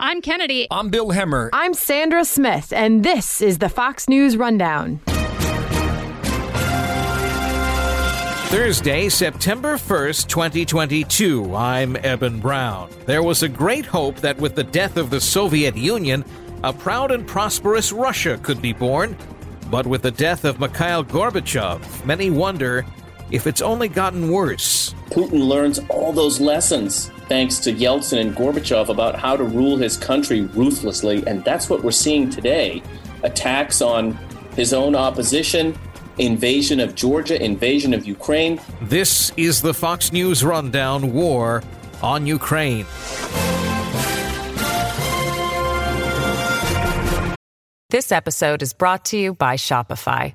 I'm Kennedy. I'm Bill Hemmer. I'm Sandra Smith, and this is the Fox News Rundown. Thursday, September 1st, 2022. I'm Eben Brown. There was a great hope that with the death of the Soviet Union, a proud and prosperous Russia could be born. But with the death of Mikhail Gorbachev, many wonder if it's only gotten worse. Putin learns all those lessons thanks to Yeltsin and Gorbachev about how to rule his country ruthlessly, and that's what we're seeing today attacks on his own opposition, invasion of Georgia, invasion of Ukraine. This is the Fox News Rundown War on Ukraine. This episode is brought to you by Shopify.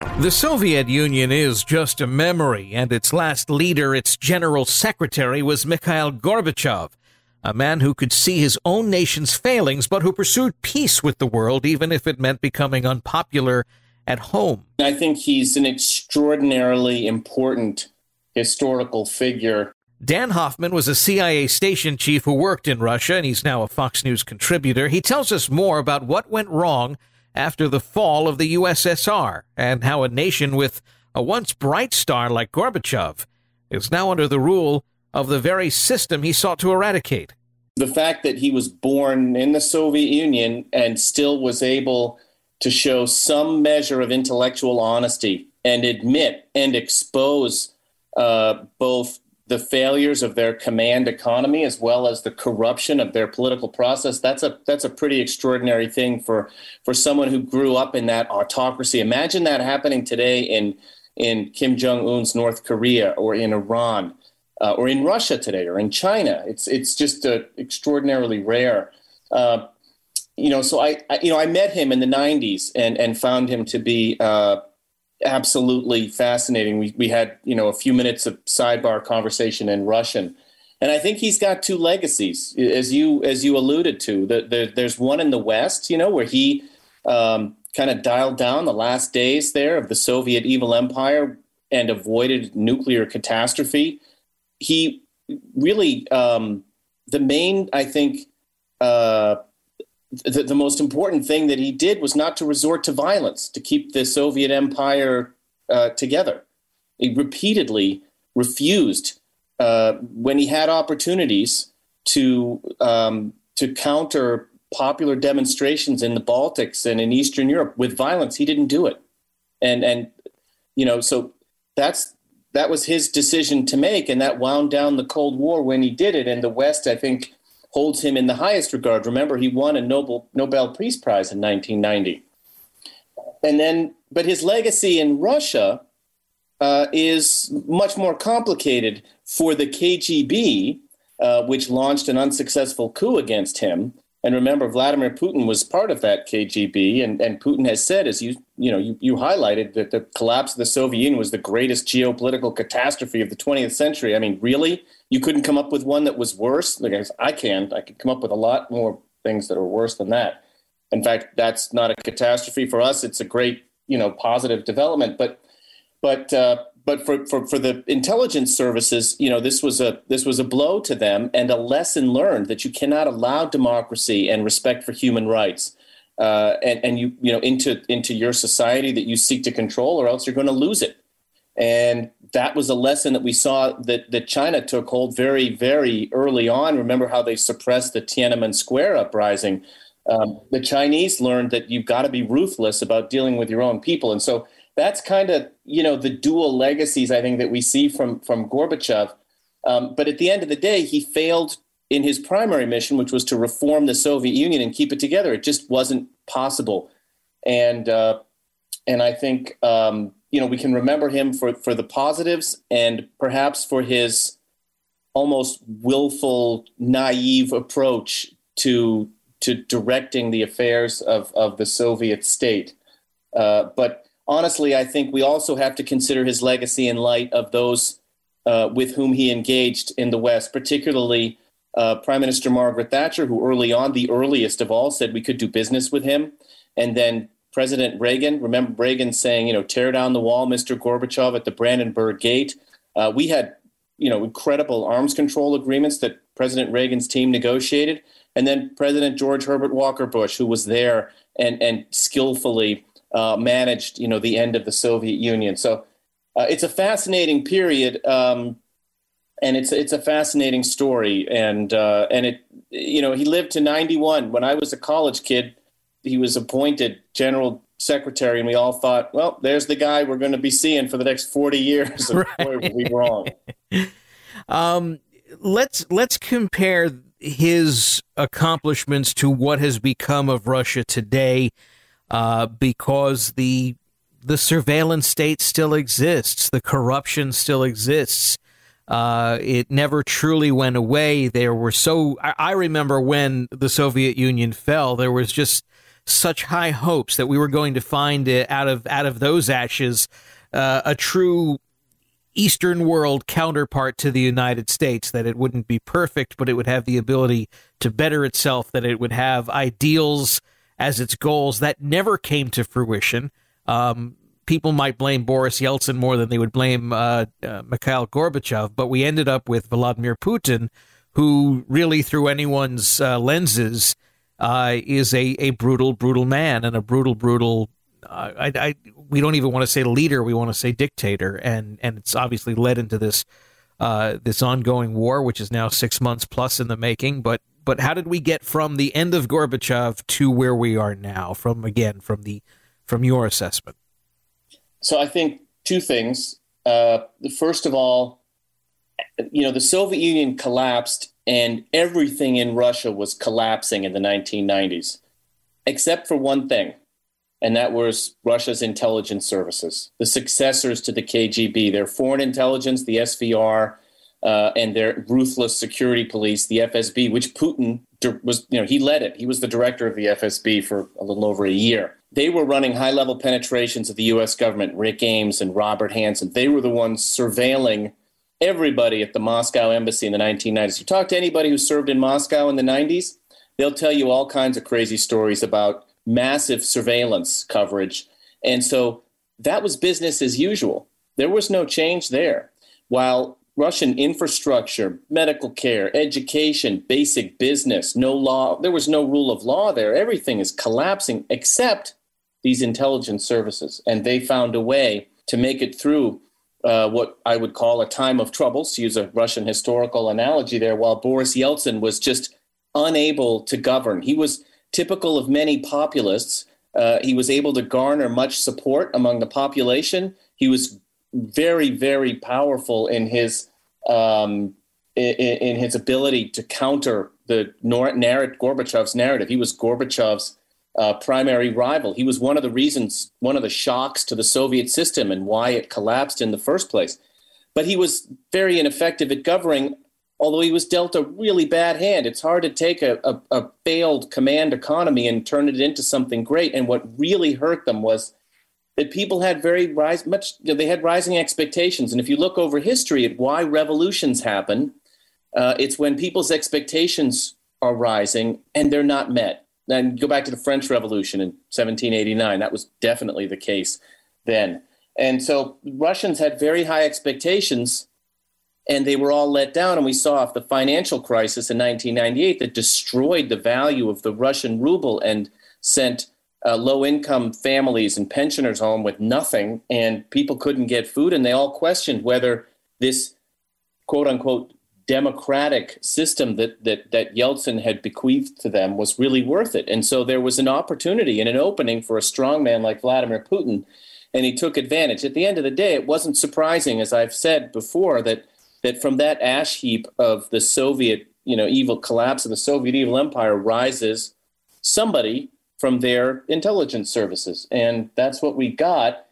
The Soviet Union is just a memory, and its last leader, its general secretary, was Mikhail Gorbachev, a man who could see his own nation's failings, but who pursued peace with the world, even if it meant becoming unpopular at home. I think he's an extraordinarily important historical figure. Dan Hoffman was a CIA station chief who worked in Russia, and he's now a Fox News contributor. He tells us more about what went wrong after the fall of the USSR and how a nation with a once bright star like Gorbachev is now under the rule of the very system he sought to eradicate. The fact that he was born in the Soviet Union and still was able to show some measure of intellectual honesty and admit and expose uh, both the failures of their command economy as well as the corruption of their political process that's a that's a pretty extraordinary thing for for someone who grew up in that autocracy. Imagine that happening today in in Kim Jong Un's North Korea or in Iran uh, or in Russia today or in China. It's it's just uh, extraordinarily rare. Uh, you know so I, I, you know I met him in the 90s and and found him to be uh, absolutely fascinating. We we had you know a few minutes of sidebar conversation in Russian, and I think he's got two legacies, as you as you alluded to. The, the, there's one in the West, you know, where he um, kind of dialed down the last days there of the Soviet evil empire and avoided nuclear catastrophe. He really um, the main, I think. Uh, the, the, most important thing that he did was not to resort to violence to keep the Soviet empire uh, together. He repeatedly refused uh, when he had opportunities to um, to counter popular demonstrations in the Baltics and in Eastern Europe with violence. He didn't do it, and and you know so that's that was his decision to make, and that wound down the Cold War when he did it. And the West, I think holds him in the highest regard. Remember, he won a Nobel Nobel Peace Prize in 1990, and then but his legacy in Russia uh, is much more complicated for the KGB, uh, which launched an unsuccessful coup against him. And remember, Vladimir Putin was part of that KGB, and, and Putin has said, as you you know you, you highlighted, that the collapse of the Soviet Union was the greatest geopolitical catastrophe of the 20th century. I mean, really, you couldn't come up with one that was worse. Like I can, I could come up with a lot more things that are worse than that. In fact, that's not a catastrophe for us. It's a great, you know, positive development. But, but, uh, but for, for, for the intelligence services, you know, this was a this was a blow to them and a lesson learned that you cannot allow democracy and respect for human rights uh, and, and you you know into into your society that you seek to control, or else you're going to lose it. And that was a lesson that we saw that, that China took hold very, very early on. Remember how they suppressed the Tiananmen Square uprising Um, the Chinese learned that you've got to be ruthless about dealing with your own people, and so that's kind of you know the dual legacies I think that we see from from Gorbachev. Um, but at the end of the day, he failed in his primary mission, which was to reform the Soviet Union and keep it together. It just wasn't possible, and uh, and I think um, you know we can remember him for for the positives and perhaps for his almost willful, naive approach to to directing the affairs of of the Soviet state. Uh, but honestly, I think we also have to consider his legacy in light of those uh, with whom he engaged in the West, particularly uh, Prime Minister Margaret Thatcher, who early on, the earliest of all, said we could do business with him. And then President Reagan, remember Reagan saying, you know, tear down the wall, Mr. Gorbachev, at the Brandenburg Gate. Uh, we had, you know, incredible arms control agreements that President Reagan's team negotiated. And then President George Herbert Walker Bush, who was there and, and skillfully uh, managed, you know, the end of the Soviet Union. So uh, it's a fascinating period, um, and it's it's a fascinating story. And uh, and it, you know, he lived to 91. When I was a college kid, he was appointed general secretary, and we all thought, well, there's the guy we're going to be seeing for the next 40 years. Right. boy, were we wrong. um, let's let's compare his accomplishments to what has become of Russia today uh, because the the surveillance state still exists, the corruption still exists. Uh, it never truly went away. There were so I, I remember when the Soviet Union fell, there was just such high hopes that we were going to find out of out of those ashes uh, a true Eastern world counterpart to the United States, that it wouldn't be perfect, but it would have the ability to better itself, that it would have ideals as its goals. That never came to fruition. Um, people might blame Boris Yeltsin more than they would blame uh, uh, Mikhail Gorbachev, but we ended up with Vladimir Putin, who really, through anyone's uh, lenses, uh, is a, a brutal, brutal man and a brutal, brutal. Uh, I, I, we don't even want to say leader; we want to say dictator, and and it's obviously led into this uh, this ongoing war, which is now six months plus in the making. But but how did we get from the end of Gorbachev to where we are now? From again, from the from your assessment. So I think two things. Uh, first of all, you know, the Soviet Union collapsed, and everything in Russia was collapsing in the 1990s, except for one thing, and that was Russia's intelligence services, the successors to the KGB, their foreign intelligence, the SVR, uh, and their ruthless security police, the FSB, which Putin was, you know, he led it. He was the director of the FSB for a little over a year. They were running high level penetrations of the US government, Rick Ames and Robert Hanssen. They were the ones surveilling everybody at the Moscow embassy in the 1990s. You talk to anybody who served in Moscow in the 90s, they'll tell you all kinds of crazy stories about massive surveillance coverage. And so that was business as usual. There was no change there. While Russian infrastructure, medical care, education, basic business, no law. There was no rule of law there. Everything is collapsing except these intelligence services. And they found a way to make it through uh, what I would call a time of troubles, to use a Russian historical analogy there, while Boris Yeltsin was just unable to govern. He was typical of many populists. Uh, he was able to garner much support among the population. He was very, very powerful in his um, in, in, his ability to counter the narrative, Gorbachev's narrative. He was Gorbachev's uh, primary rival. He was one of the reasons, one of the shocks to the Soviet system and why it collapsed in the first place. But he was very ineffective at governing, although he was dealt a really bad hand. It's hard to take a, a, a failed command economy and turn it into something great. And what really hurt them was that people had very rise much you know, they had rising expectations. And if you look over history at why revolutions happen uh, it's when people's expectations are rising and they're not met. And go back to the french revolution in 1789 that was definitely the case then. And so russians had very high expectations and they were all let down. And we saw the financial crisis in 1998 that destroyed the value of the russian ruble and sent uh, low income families and pensioners home with nothing, and people couldn't get food, and they all questioned whether this quote unquote democratic system that that that Yeltsin had bequeathed to them was really worth it. And so there was an opportunity and an opening for a strong man like Vladimir Putin, and he took advantage. At the end of the day, it wasn't surprising, as I've said before, that that from that ash heap of the Soviet, you know, evil collapse of the Soviet evil empire rises somebody from their intelligence services, and that's what we got.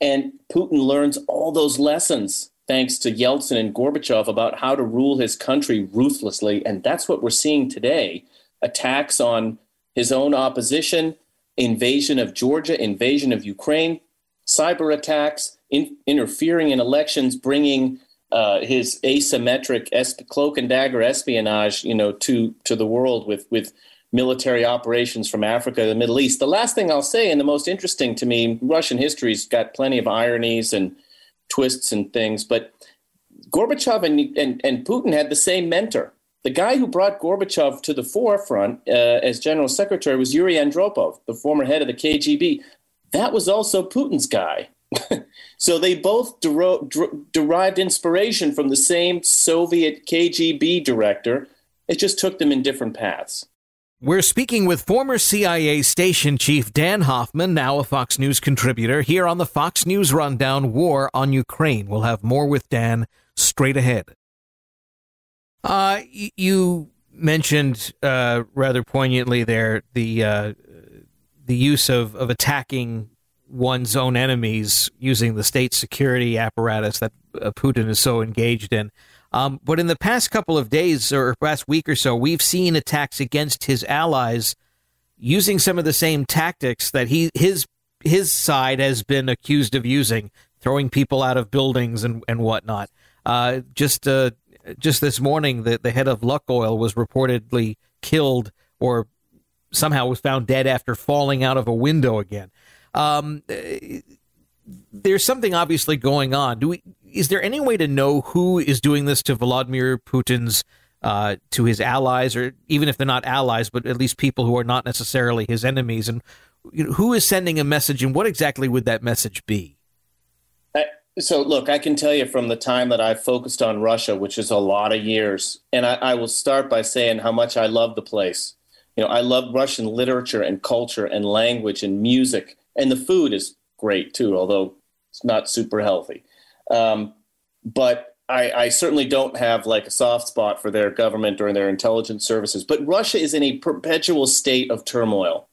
And Putin learns all those lessons thanks to Yeltsin and Gorbachev about how to rule his country ruthlessly. And that's what we're seeing today attacks on his own opposition, invasion of Georgia, invasion of Ukraine, cyber attacks, in, interfering in elections, bringing uh, his asymmetric esp- cloak and dagger espionage, you know, to to the world with with military operations from Africa, to the Middle East. The last thing I'll say, and the most interesting to me, Russian history's got plenty of ironies and twists and things. But Gorbachev and, and, and Putin had the same mentor. The guy who brought Gorbachev to the forefront uh, as general secretary was Yuri Andropov, the former head of the KGB. That was also Putin's guy. so they both der- derived inspiration from the same Soviet KGB director. It just took them in different paths. We're speaking with former CIA station chief Dan Hoffman, now a Fox News contributor, here on the Fox News Rundown War on Ukraine. We'll have more with Dan straight ahead. Uh, you mentioned uh, rather poignantly there the uh, the use of, of attacking one's own enemies using the state security apparatus that uh, Putin is so engaged in. Um, but in the past couple of days or past week or so, we've seen attacks against his allies using some of the same tactics that he his his side has been accused of using, throwing people out of buildings and and whatnot. Uh, just uh, just this morning, the the head of Lukoil was reportedly killed or somehow was found dead after falling out of a window again. Um, there's something obviously going on. Do we? Is there any way to know who is doing this to Vladimir Putin's, uh, to his allies, or even if they're not allies, but at least people who are not necessarily his enemies? And you know, who is sending a message, and what exactly would that message be? so, look, I can tell you from the time that I've focused on Russia, which is a lot of years, and I, I will start by saying how much I love the place. You know, I love Russian literature and culture and language and music, and the food is great too, although it's not super healthy. Um, but I, I, certainly don't have like a soft spot for their government or their intelligence services. But Russia is in a perpetual state of turmoil.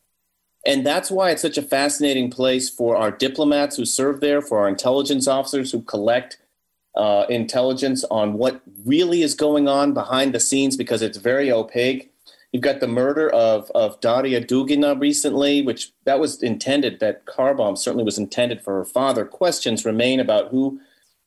And that's why it's such a fascinating place for our diplomats who serve there, for our intelligence officers who collect uh, intelligence on what really is going on behind the scenes because it's very opaque. You've got the murder of, of Daria Dugina recently, which that was intended, that car bomb certainly was intended for her father. Questions remain about who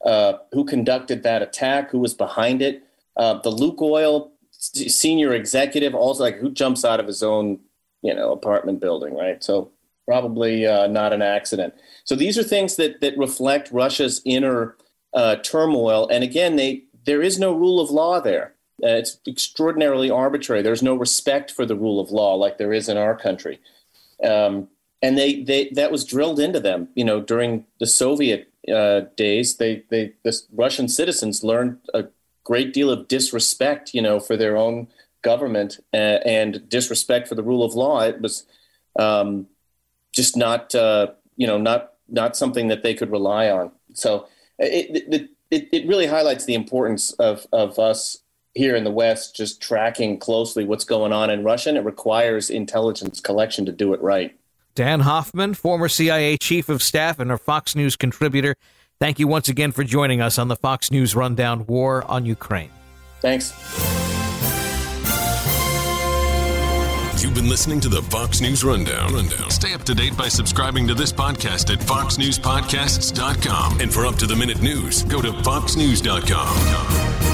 uh, who conducted that attack, who was behind it. Uh, the Lukoil senior executive, also like who jumps out of his own, you know, apartment building, right? So probably uh, not an accident. So these are things that that reflect Russia's inner uh, turmoil. And again, they there is no rule of law there. Uh, it's extraordinarily arbitrary. There's no respect for the rule of law like there is in our country. Um, and they, they that was drilled into them. You know, during the Soviet uh, days, they they the Russian citizens learned a great deal of disrespect. You know, for their own government uh, and disrespect for the rule of law. It was um, just not uh, you know not not something that they could rely on. So it, it, it really highlights the importance of of us here in the West just tracking closely what's going on in Russia, and it requires intelligence collection to do it right. Dan Hoffman, former CIA chief of staff and a Fox News contributor, thank you once again for joining us on the Fox News Rundown War on Ukraine. Thanks. You've been listening to the Fox News Rundown. Rundown. Stay up to date by subscribing to this podcast at foxnewspodcasts.com. And for up to the minute news, go to foxnews.com.